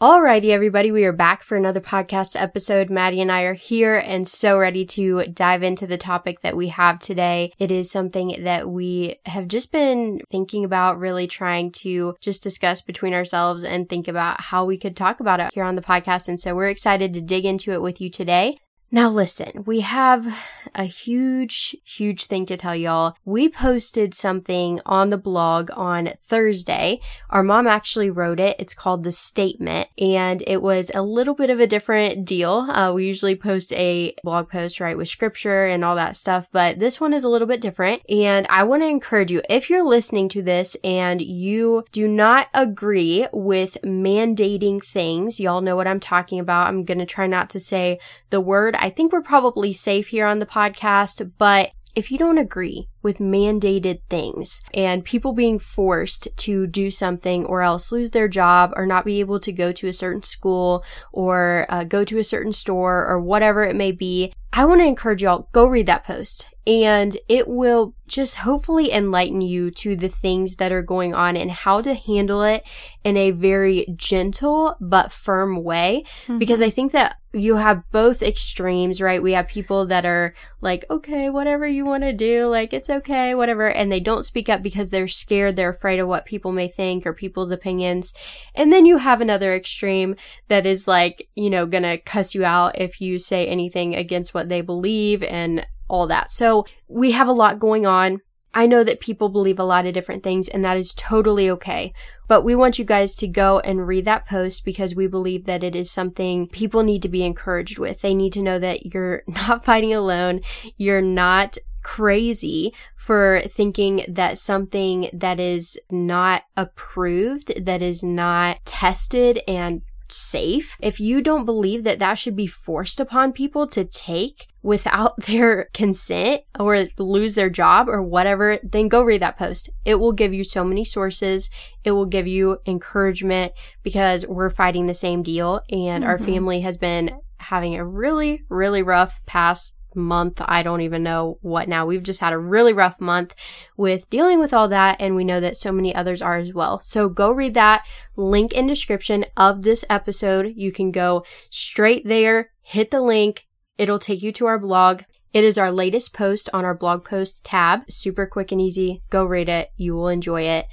Alrighty, everybody, we are back for another podcast episode. Maddie and I are here and so ready to dive into the topic that we have today. It is something that we have just been thinking about, really trying to just discuss between ourselves and think about how we could talk about it here on the podcast. And so we're excited to dig into it with you today. Now, listen, we have a huge, huge thing to tell y'all. We posted something on the blog on Thursday. Our mom actually wrote it. It's called The Statement, and it was a little bit of a different deal. Uh, we usually post a blog post, right, with scripture and all that stuff, but this one is a little bit different. And I want to encourage you if you're listening to this and you do not agree with mandating things, y'all know what I'm talking about. I'm going to try not to say the word I think we're probably safe here on the podcast, but if you don't agree with mandated things and people being forced to do something or else lose their job or not be able to go to a certain school or uh, go to a certain store or whatever it may be, I want to encourage y'all go read that post and it will just hopefully enlighten you to the things that are going on and how to handle it in a very gentle but firm way. Mm-hmm. Because I think that you have both extremes, right? We have people that are like, okay, whatever you want to do, like it's okay, whatever. And they don't speak up because they're scared, they're afraid of what people may think or people's opinions. And then you have another extreme that is like, you know, gonna cuss you out if you say anything against what they believe and all that. So we have a lot going on. I know that people believe a lot of different things, and that is totally okay. But we want you guys to go and read that post because we believe that it is something people need to be encouraged with. They need to know that you're not fighting alone. You're not crazy for thinking that something that is not approved, that is not tested and safe. If you don't believe that that should be forced upon people to take without their consent or lose their job or whatever, then go read that post. It will give you so many sources. It will give you encouragement because we're fighting the same deal and mm-hmm. our family has been having a really, really rough past month. I don't even know what now. We've just had a really rough month with dealing with all that, and we know that so many others are as well. So go read that link in description of this episode. You can go straight there, hit the link. It'll take you to our blog. It is our latest post on our blog post tab. Super quick and easy. Go read it. You will enjoy it.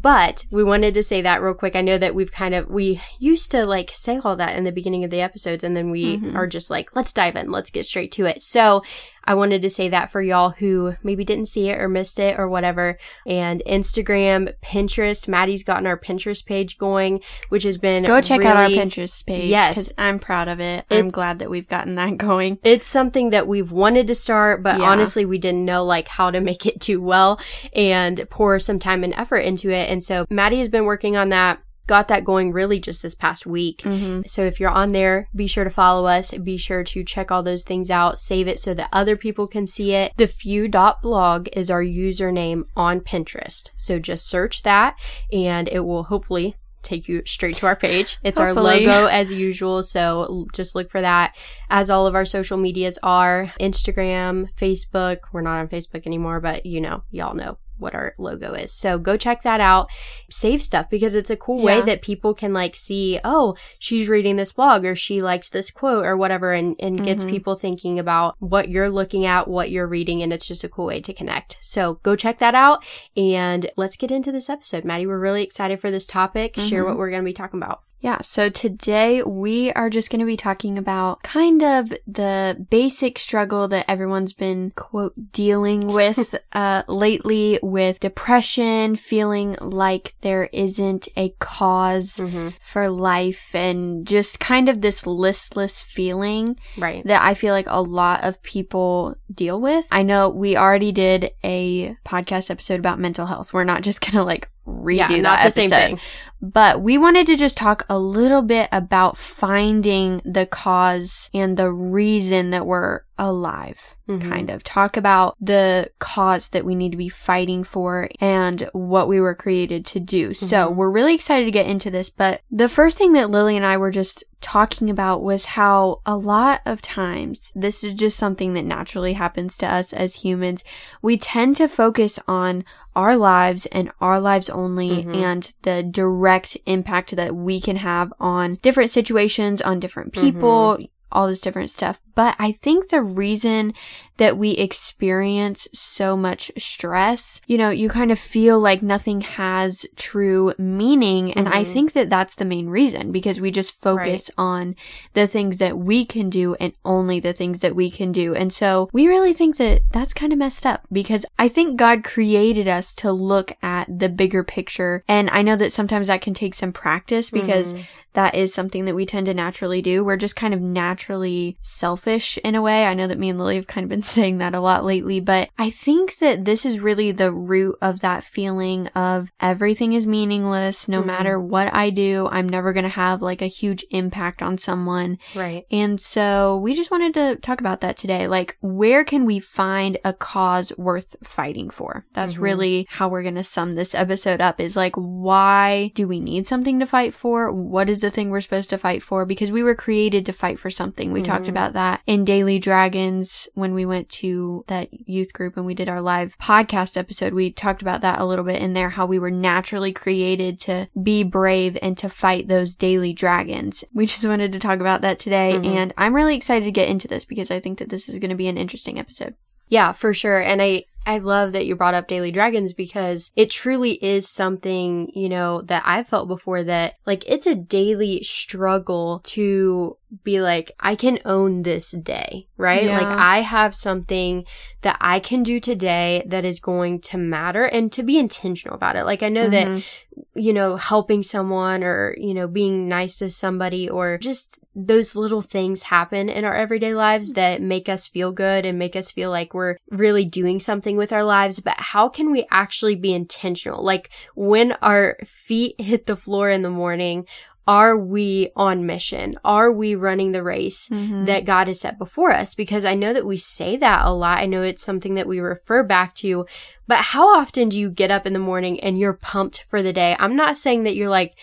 But we wanted to say that real quick. I know that we've kind of, we used to like say all that in the beginning of the episodes and then we mm-hmm. are just like, let's dive in, let's get straight to it. So I wanted to say that for y'all who maybe didn't see it or missed it or whatever. And Instagram, Pinterest, Maddie's gotten our Pinterest page going, which has been go check really, out our Pinterest page. Yes, because I'm proud of it. it. I'm glad that we've gotten that going. It's something that we've wanted to start, but yeah. honestly, we didn't know like how to make it too well and pour some time and effort into it. And so Maddie has been working on that got that going really just this past week. Mm-hmm. So if you're on there, be sure to follow us. Be sure to check all those things out, save it so that other people can see it. The few.blog is our username on Pinterest. So just search that and it will hopefully take you straight to our page. It's our logo as usual, so just look for that. As all of our social medias are Instagram, Facebook. We're not on Facebook anymore, but you know, y'all know what our logo is. So go check that out. Save stuff because it's a cool yeah. way that people can like see, oh, she's reading this blog or she likes this quote or whatever and, and mm-hmm. gets people thinking about what you're looking at, what you're reading, and it's just a cool way to connect. So go check that out and let's get into this episode. Maddie, we're really excited for this topic. Mm-hmm. Share what we're going to be talking about. Yeah, so today we are just going to be talking about kind of the basic struggle that everyone's been, quote, dealing with uh, lately with depression, feeling like there isn't a because mm-hmm. for life, and just kind of this listless feeling Right. that I feel like a lot of people deal with. I know we already did a podcast episode about mental health. We're not just going to like redo yeah, that not the episode. same thing. But we wanted to just talk a little bit about finding the cause and the reason that we're alive, Mhm. kind of. Talk about the cause that we need to be fighting for and what we were created to do. So Mhm. we're really excited to get into this. But the first thing that Lily and I were just talking about was how a lot of times this is just something that naturally happens to us as humans. We tend to focus on our lives and our lives only Mhm. and the direct impact that we can have on different situations, on different people, mm-hmm. All this different stuff. But I think the reason that we experience so much stress, you know, you kind of feel like nothing has true meaning. And I Mhm. think that that's the main reason because we just focus on the things that we can do and only the things that we can do. And so we really think that that's kind of messed up because I think God created us to look at the bigger picture. And I know that sometimes that can take some practice because Mhm. That is something that we tend to naturally do. We're just kind of naturally selfish in a way. I know that me and Lily have kind of been saying that a lot lately, but I think that this is really the root of that feeling of everything is meaningless. No Mhm. matter what I do, I'm never going to have like a huge impact on someone. Right. And so we just wanted to talk about that today. Like, where can we find a cause worth fighting for? That's Mhm. really how we're going to sum this episode up is like, why do we need something to fight for? What is the thing we're supposed to fight for? Because we were created to fight for something. We talked Mhm. about that in Daily Dragons when we went to that youth group and we did our live podcast episode. We talked about that a little bit in there, how we were naturally created to be brave and to fight those daily dragons. We just wanted to talk about that today. Mhm. And I'm really excited to get into this because I think that this is going to be an interesting episode. Yeah, for sure. And I I love that you brought up Daily Dragons because it truly is something, you know, that I've felt before that like it's a daily struggle to be like I can own this day, right? Yeah. Like I have something that I can do today that is going to matter and to be intentional about it. Like I know that Mhm. you know, helping someone or, you know, being nice to somebody or just those little things happen in our everyday lives that make us feel good and make us feel like we're really doing something with our lives. But how can we actually be intentional? Like when our feet hit the floor in the morning, are we on mission? Are we running the race Mhm. that God has set before us? Because I know that we say that a lot. I know it's something that we refer back to, but how often do you get up in the morning and you're pumped for the day? I'm not saying that you're like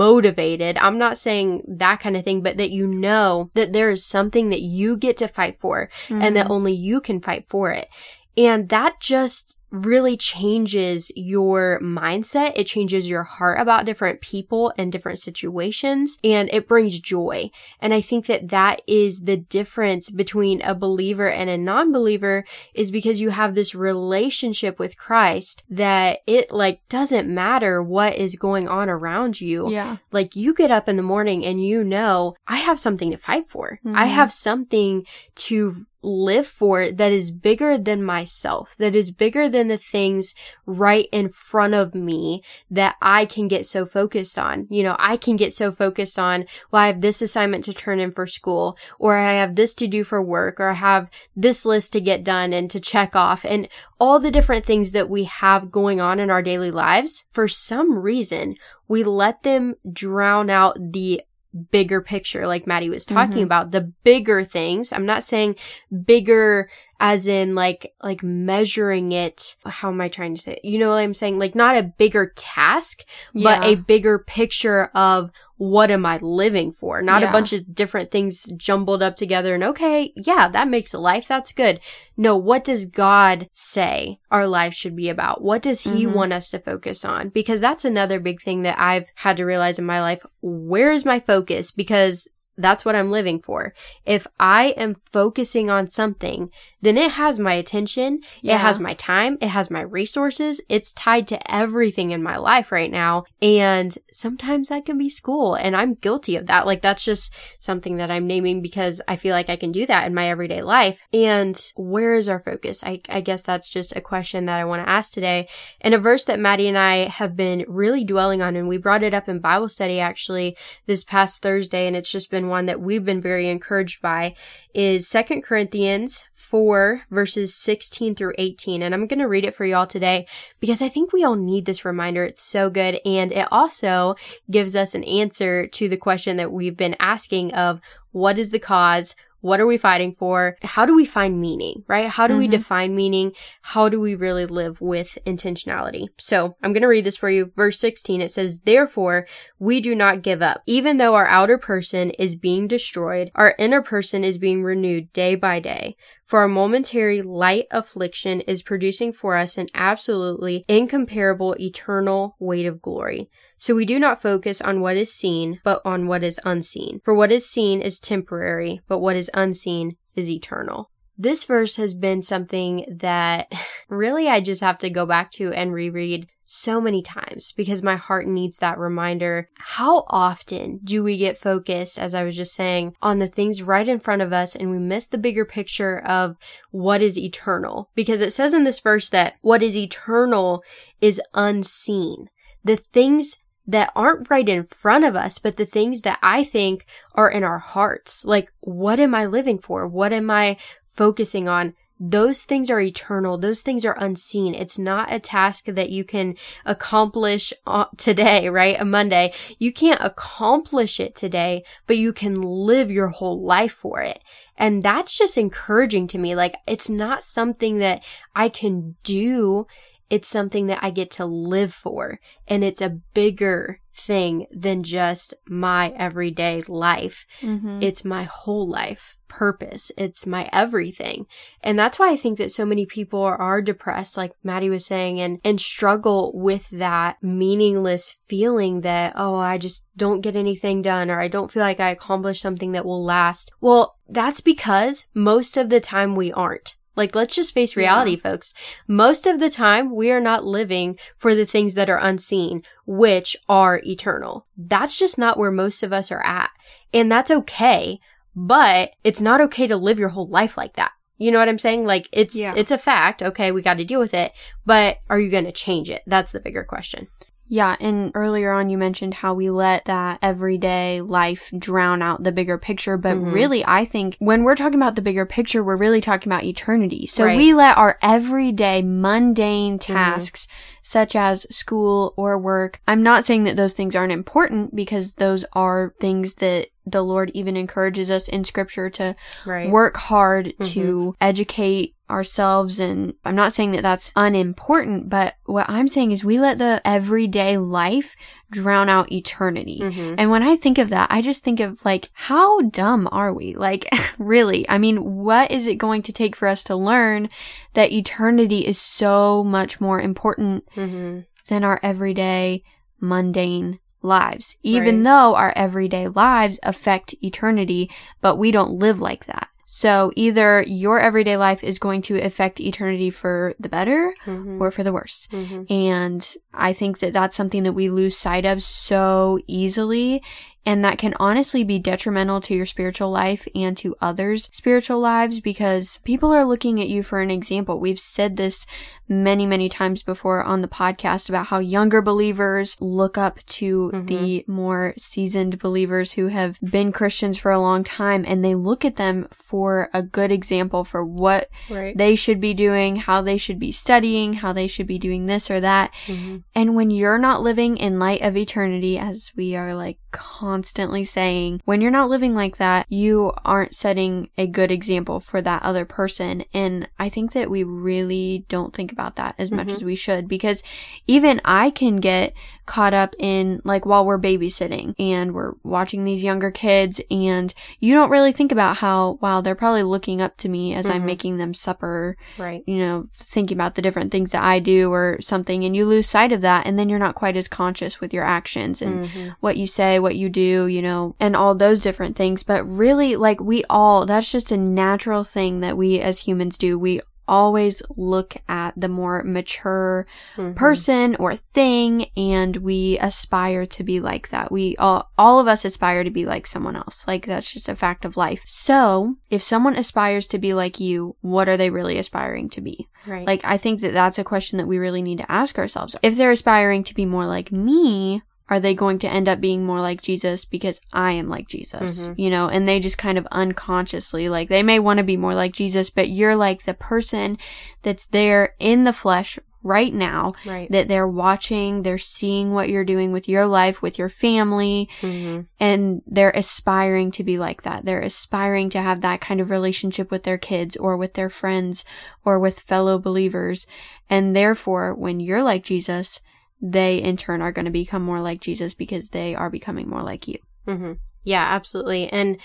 motivated. I'm not saying that kind of thing, but that you know that there is something that you get to fight for and that Mhm. only you can fight for it. And that just really changes your mindset. It changes your heart about different people and different situations and it brings joy. And I think that that is the difference between a believer and a non-believer is because you have this relationship with Christ that it like doesn't matter what is going on around you. yeah. Like you get up in the morning and you know, I have something to fight for. I Mhm. have something to live for that is bigger than myself, that is bigger than the things right in front of me that I can get so focused on. You know, I can get so focused on, well, I have this assignment to turn in for school, or I have this to do for work, or I have this list to get done and to check off, and all the different things that we have going on in our daily lives. For some reason, we let them drown out the bigger picture like Maddie was talking Mhm. about the bigger things i'm not saying bigger as in like like measuring it. How am i trying to say it? you know what i'm saying? Like not a bigger task but Yeah. a bigger picture of what am i living for? Not a bunch of different things jumbled up together and okay yeah that makes a life. That's good. No what does god say our life should be about? What does he Mhm. want us to focus on? Because that's another big thing that i've had to realize in my life. Where is my focus? Because that's what I'm living for. If I am focusing on something then it has my attention, Yeah. it has my time, it has my resources. It's tied to everything in my life right now. And sometimes that can be school, and I'm guilty of that. Like, that's just something that I'm naming because I feel like I can do that in my everyday life. And where is our focus? I, I guess that's just a question that I want to ask today. And a verse that Maddie and I have been really dwelling on, and we brought it up in Bible study actually this past Thursday, and it's just been one that we've been very encouraged by, is Second Corinthians 4 verses 16 through 18. And I'm going to read it for y'all today because I think we all need this reminder. It's so good. And it also gives us an answer to the question that we've been asking of what is the cause? What are we fighting for? How do we find meaning, right? How do we Mhm. define meaning? How do we really live with intentionality? So I'm going to read this for you. Verse 16, it says, Therefore, we do not give up. Even though our outer person is being destroyed, our inner person is being renewed day by day. For our momentary light affliction is producing for us an absolutely incomparable eternal weight of glory. So we do not focus on what is seen, but on what is unseen. For what is seen is temporary, but what is unseen is eternal. This verse has been something that really I just have to go back to and reread so many times because my heart needs that reminder. How often do we get focused, as I was just saying, on the things right in front of us and we miss the bigger picture of what is eternal? Because it says in this verse that what is eternal is unseen. The things that aren't right in front of us, but the things that I think are in our hearts. Like, what am I living for? What am I focusing on? Those things are eternal. Those things are unseen. It's not a task that you can accomplish uh, today, right? A Monday. You can't accomplish it today, but you can live your whole life for it. And that's just encouraging to me. Like, it's not something that I can do. It's something that I get to live for. And it's a bigger thing than just my everyday life. Mm-hmm. It's my whole life purpose. It's my everything. And that's why I think that so many people are, are depressed, like Maddie was saying, and, and struggle with that meaningless feeling that, oh, I just don't get anything done or I don't feel like I accomplished something that will last. Well, that's because most of the time we aren't. Like, let's just face reality, Yeah. folks. Most of the time, we are not living for the things that are unseen, which are eternal. That's just not where most of us are at. And that's okay, but it's not okay to live your whole life like that. You know what I'm saying? Like, it's, Yeah. it's a fact. Okay, we got to deal with it, but are you going to change it? That's the bigger question. Yeah, and earlier on you mentioned how we let that everyday life drown out the bigger picture, but Mhm. really I think when we're talking about the bigger picture, we're really talking about eternity. So Right. we let our everyday mundane tasks such as school or work. I'm not saying that those things aren't important because those are things that the Lord even encourages us in scripture to Right. work hard to educate ourselves and I'm not saying that that's unimportant but what I'm saying is we let the everyday life drown out eternity. Mhm. And when I think of that, I just think of like, how dumb are we? Like, really? I mean, what is it going to take for us to learn that eternity is so much more important Mhm. than our everyday mundane lives, even Right. though our everyday lives affect eternity, but we don't live like that. So either your everyday life is going to affect eternity for the better Mhm. or for the worse. Mhm. And I think that that's something that we lose sight of so easily. And that can honestly be detrimental to your spiritual life and to others' spiritual lives because people are looking at you for an example. We've said this many, many times before on the podcast about how younger believers look up to Mhm. the more seasoned believers who have been Christians for a long time and they look at them for a good example for what Right. they should be doing, how they should be studying, how they should be doing this or that. Mhm. And when you're not living in light of eternity, as we are like constantly saying, when you're not living like that, you aren't setting a good example for that other person. And I think that we really don't think about that as much Mhm. as we should because even I can get caught up in like while we're babysitting and we're watching these younger kids and you don't really think about how wow they're probably looking up to me as I'm Mhm. making them supper Right. you know, thinking about the different things that I do or something, and you lose sight of that, and then you're not quite as conscious with your actions and Mhm. what you say, what you do, you know, and all those different things. But really, like, we all, that's just a natural thing that we as humans do. We always look at the more mature Mhm. person or thing and we aspire to be like that. We all all of us aspire to be like someone else. Like that's just a fact of life. So, if someone aspires to be like you, what are they really aspiring to be? Right. Like I think that that's a question that we really need to ask ourselves. If they're aspiring to be more like me, are they going to end up being more like Jesus because I am like Jesus? Mhm. You know, and they just kind of unconsciously like they may want to be more like Jesus, but you're like the person that's there in the flesh right now right. that they're watching, they're seeing what you're doing with your life, with your family, hmm and they're aspiring to be like that. They're aspiring to have that kind of relationship with their kids or with their friends or with fellow believers. And therefore, when you're like Jesus, they in turn are going to become more like Jesus because they are becoming more like you. hmm Yeah, absolutely. And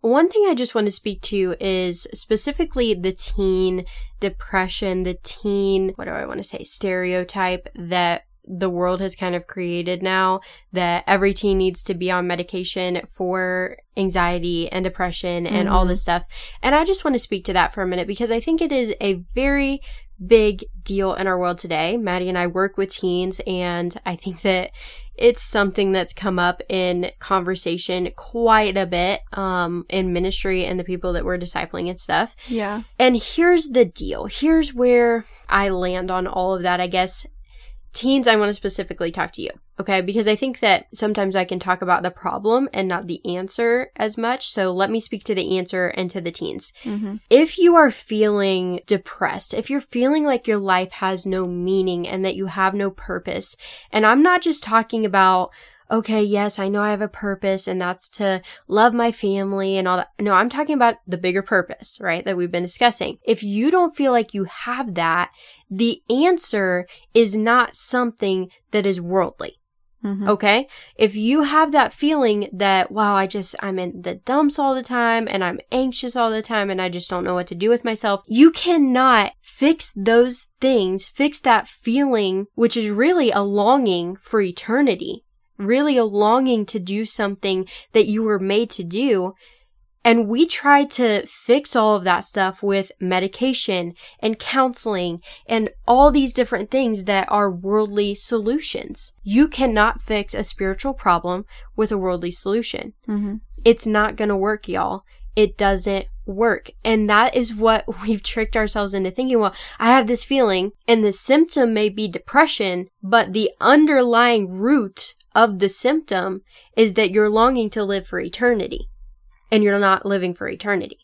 one thing I just want to speak to is specifically the teen depression, the teen, what do I want to say, stereotype that the world has kind of created now that every teen needs to be on medication for anxiety and depression and all Mhm. this stuff. And I just want to speak to that for a minute because I think it is a very big deal in our world today. Maddie and I work with teens and I think that it's something that's come up in conversation quite a bit um, in ministry and the people that we're discipling and stuff. Yeah. And here's the deal. Here's where I land on all of that, I guess. Teens, I want to specifically talk to you, okay? Because I think that sometimes I can talk about the problem and not the answer as much. So let me speak to the answer and to the teens. Mm-hmm. If you are feeling depressed, if you're feeling like your life has no meaning and that you have no purpose, and I'm not just talking about, okay, yes, I know I have a purpose and that's to love my family and all that. No, I'm talking about the bigger purpose, right? That we've been discussing. If you don't feel like you have that, the answer is not something that is worldly. Mm-hmm. Okay. If you have that feeling that, wow, I just, I'm in the dumps all the time and I'm anxious all the time and I just don't know what to do with myself, you cannot fix those things, fix that feeling, which is really a longing for eternity, really a longing to do something that you were made to do. And we try to fix all of that stuff with medication and counseling and all these different things that are worldly solutions. You cannot fix a spiritual problem with a worldly solution. Mm-hmm. It's not going to work, y'all. It doesn't work. And that is what we've tricked ourselves into thinking. Well, I have this feeling and the symptom may be depression, but the underlying root of the symptom is that you're longing to live for eternity and you're not living for eternity.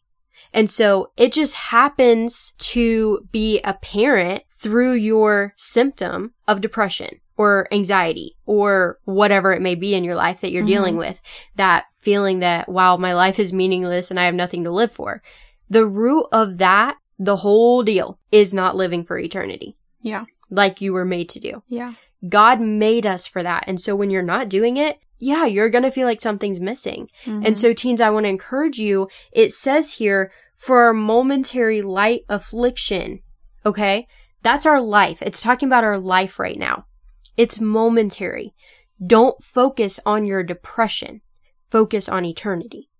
And so it just happens to be apparent through your symptom of depression or anxiety or whatever it may be in your life that you're Mhm. dealing with. That feeling that, wow, my life is meaningless and I have nothing to live for. The root of that, the whole deal, is not living for eternity Yeah. like you were made to do. Yeah. God made us for that. And so when you're not doing it, yeah, you're going to feel like something's missing. And mm-hmm. so, teens, I want to encourage you. It says here, for a momentary light affliction. Okay? That's our life. It's talking about our life right now. It's momentary. Don't focus on your depression. Focus on eternity.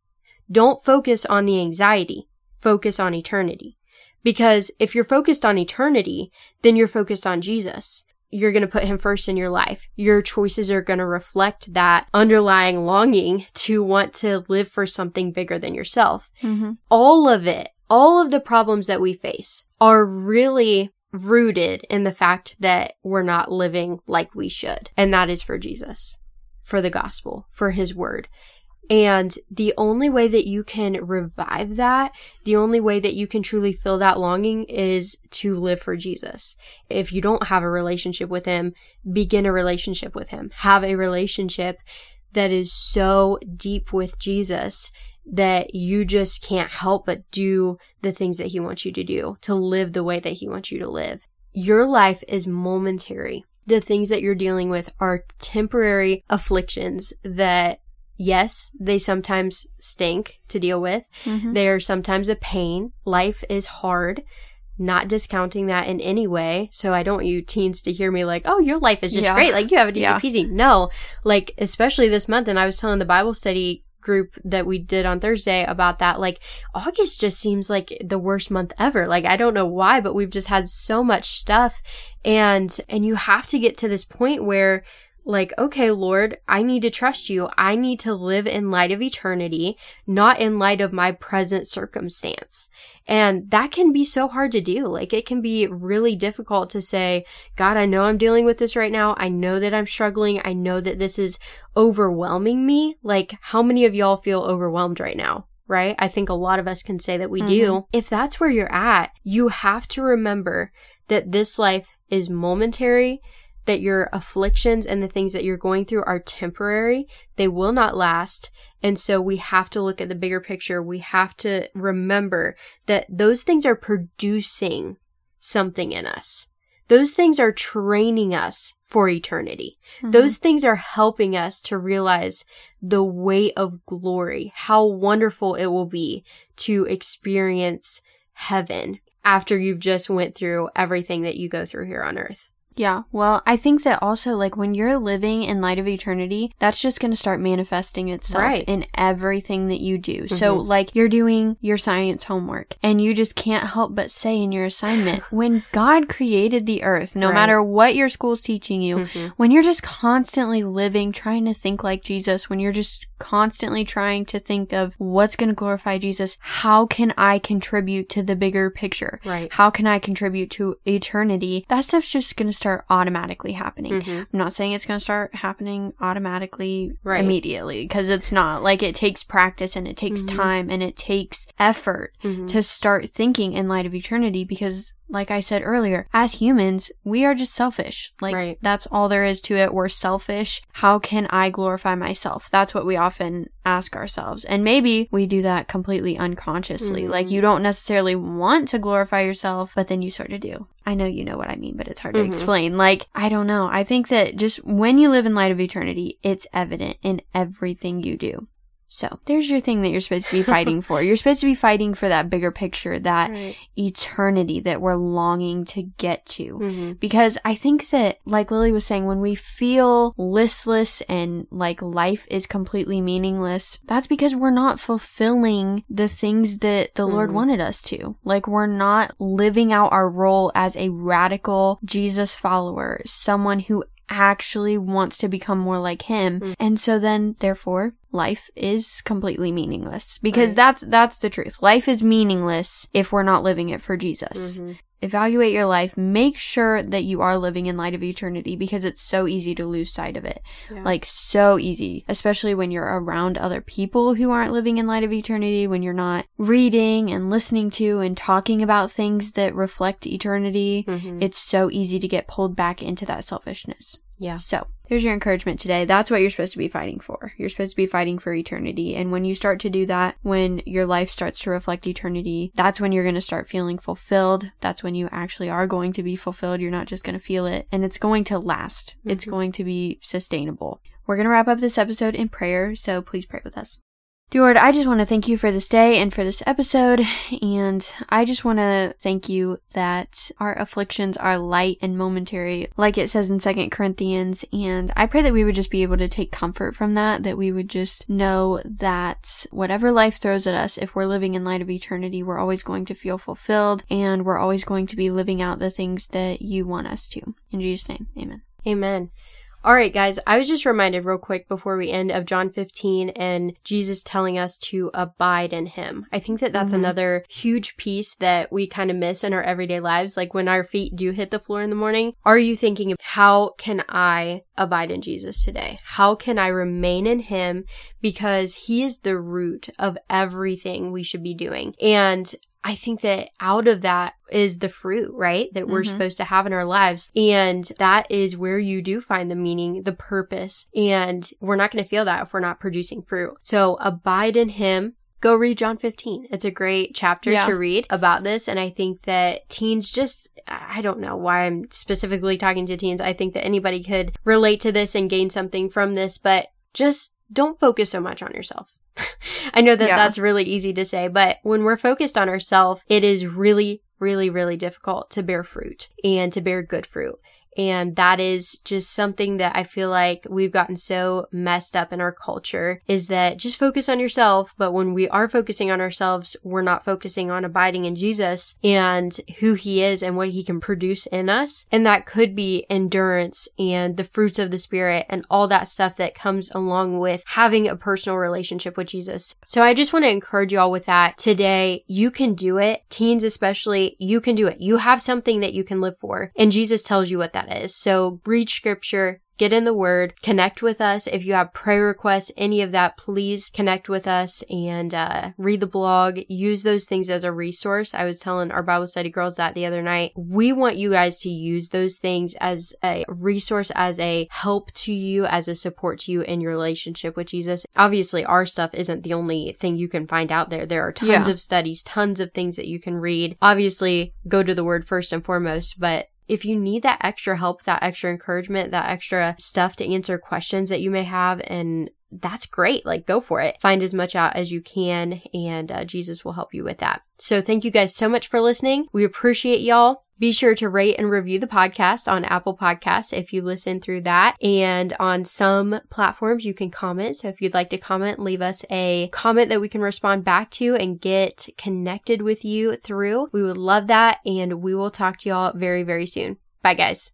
Don't focus on the anxiety. Focus on eternity. Because if you're focused on eternity, then you're focused on Jesus. You're going to put him first in your life. Your choices are going to reflect that underlying longing to want to live for something bigger than yourself. Mm-hmm. All of it, all of the problems that we face are really rooted in the fact that we're not living like we should. And that is for Jesus, for the gospel, for his word. And the only way that you can revive that, the only way that you can truly feel that longing is to live for Jesus. If you don't have a relationship with Him, begin a relationship with Him. Have a relationship that is so deep with Jesus that you just can't help but do the things that He wants you to do, to live the way that He wants you to live. your life is momentary. The things that you're dealing with are temporary afflictions that yes, they sometimes stink to deal with. Mhm. They are sometimes a pain. Life is hard. Not discounting that in any way. So I don't want you teens to hear me like, oh, your life is just Yeah. great. Like you have it easy Yeah. peasy. No, like especially this month. And I was telling the Bible study group that we did on Thursday about that. Like August just seems like the worst month ever. Like I don't know why, but we've just had so much stuff. And, and you have to get to this point where like, okay, Lord, I need to trust you. I need to live in light of eternity, not in light of my present circumstance. And that can be so hard to do. Like, it can be really difficult to say, God, I know I'm dealing with this right now. I know that I'm struggling. I know that this is overwhelming me. Like, how many of y'all feel overwhelmed right now? Right? I think a lot of us can say that we do. Mm-hmm. If that's where you're at, you have to remember that this life is momentary that your afflictions and the things that you're going through are temporary. They will not last. And so we have to look at the bigger picture. We have to remember that those things are producing something in us. Those things are training us for eternity. Mm-hmm. Those things are helping us to realize the weight of glory, how wonderful it will be to experience heaven after you've just went through everything that you go through here on earth. Yeah. Well, I think that also, like, when you're living in light of eternity, that's just going to start manifesting itself Right. in everything that you do. So, Mhm. like, you're doing your science homework and you just can't help but say in your assignment, when God created the earth, no Right. matter what your school's teaching you, Mhm. when you're just constantly living, trying to think like Jesus, when you're just constantly trying to think of what's going to glorify Jesus, how can I contribute to the bigger picture? Right. How can I contribute to eternity? That stuff's just going to start automatically happening. Mhm. I'm not saying it's going to start happening automatically Right. immediately because it's not. Like it takes practice and it takes Mhm. time and it takes effort Mhm. to start thinking in light of eternity because like I said earlier, as humans, we are just selfish. Like Right. that's all there is to it. We're selfish. How can I glorify myself? That's what we often ask ourselves. And maybe we do that completely unconsciously. Mhm. Like you don't necessarily want to glorify yourself, but then you sort of do. I know you know what I mean, but it's hard to Mhm. explain. Like, I don't know. I think that just when you live in light of eternity, it's evident in everything you do. So there's your thing that you're supposed to be fighting for. You're supposed to be fighting for that bigger picture, that Right. eternity that we're longing to get to. Mhm. Because I think that, like Lily was saying, when we feel listless and like life is completely meaningless, that's because we're not fulfilling the things that the Lord Mhm. wanted us to. Like, we're not living out our role as a radical Jesus follower, someone who actually wants to become more like him. Mm. And so then, therefore, life is completely meaningless because Right. that's that's the truth. Life is meaningless if we're not living it for Jesus Mhm. evaluate your life make sure that you are living in light of eternity because it's so easy to lose sight of it Yeah. like so easy especially when you're around other people who aren't living in light of eternity when you're not reading and listening to and talking about things that reflect eternity Mhm. it's so easy to get pulled back into that selfishness Yeah. so there's your encouragement today. That's what you're supposed to be fighting for. You're supposed to be fighting for eternity. And when you start to do that, when your life starts to reflect eternity, that's when you're going to start feeling fulfilled. That's when you actually are going to be fulfilled. You're not just going to feel it. And it's going to last. It's Mhm. going to be sustainable. We're going to wrap up this episode in prayer. So please pray with us. Lord, I just want to thank you for this day and for this episode. And I just want to thank you that our afflictions are light and momentary, like it says in Second Corinthians. And I pray that we would just be able to take comfort from that, that we would just know that whatever life throws at us, if we're living in light of eternity, we're always going to feel fulfilled and we're always going to be living out the things that you want us to. In Jesus' name, amen. Amen. All right, guys, I was just reminded real quick before we end of John 15 and Jesus telling us to abide in him. I think that that's Mhm. another huge piece that we kind of miss in our everyday lives. Like when our feet do hit the floor in the morning, are you thinking, how can I abide in Jesus today? How can I remain in him? Because he is the root of everything we should be doing. And I think that out of that is the fruit, right? That we're Mhm. supposed to have in our lives. And that is where you do find the meaning, the purpose. And we're not going to feel that if we're not producing fruit. So abide in him. Go read John 15. It's a great chapter Yeah. to read about this. And I think that teens just, I don't know why I'm specifically talking to teens. I think that anybody could relate to this and gain something from this, but just don't focus so much on yourself. I know that yeah. that's really easy to say, but when we're focused on ourselves, it is really, really, really difficult to bear fruit and to bear good fruit. And that is just something that I feel like we've gotten so messed up in our culture is that just focus on yourself. But when we are focusing on ourselves, we're not focusing on abiding in Jesus and who he is and what he can produce in us. And that could be endurance and the fruits of the spirit and all that stuff that comes along with having a personal relationship with Jesus. So I just want to encourage you all with that today. You can do it. Teens, especially, you can do it. You have something that you can live for. And Jesus tells you what that is. So read scripture, get in the word, connect with us. If you have prayer requests, any of that, please connect with us and uh, read the blog. Use those things as a resource. I was telling our Bible study girls that the other night. We want you guys to use those things as a resource, as a help to you, as a support to you in your relationship with Jesus. Obviously, our stuff isn't the only thing you can find out there. There are tons yeah. of studies, tons of things that you can read. Obviously, go to the word first and foremost, but if you need that extra help, that extra encouragement, that extra stuff to answer questions that you may have, and that's great. Like, go for it. Find as much out as you can, and uh, Jesus will help you with that. So, thank you guys so much for listening. We appreciate y'all. Be sure to rate and review the podcast on Apple Podcasts if you listen through that. And on some platforms, you can comment. So if you'd like to comment, leave us a comment that we can respond back to and get connected with you through. We would love that. And we will talk to y'all very, very soon. Bye, guys.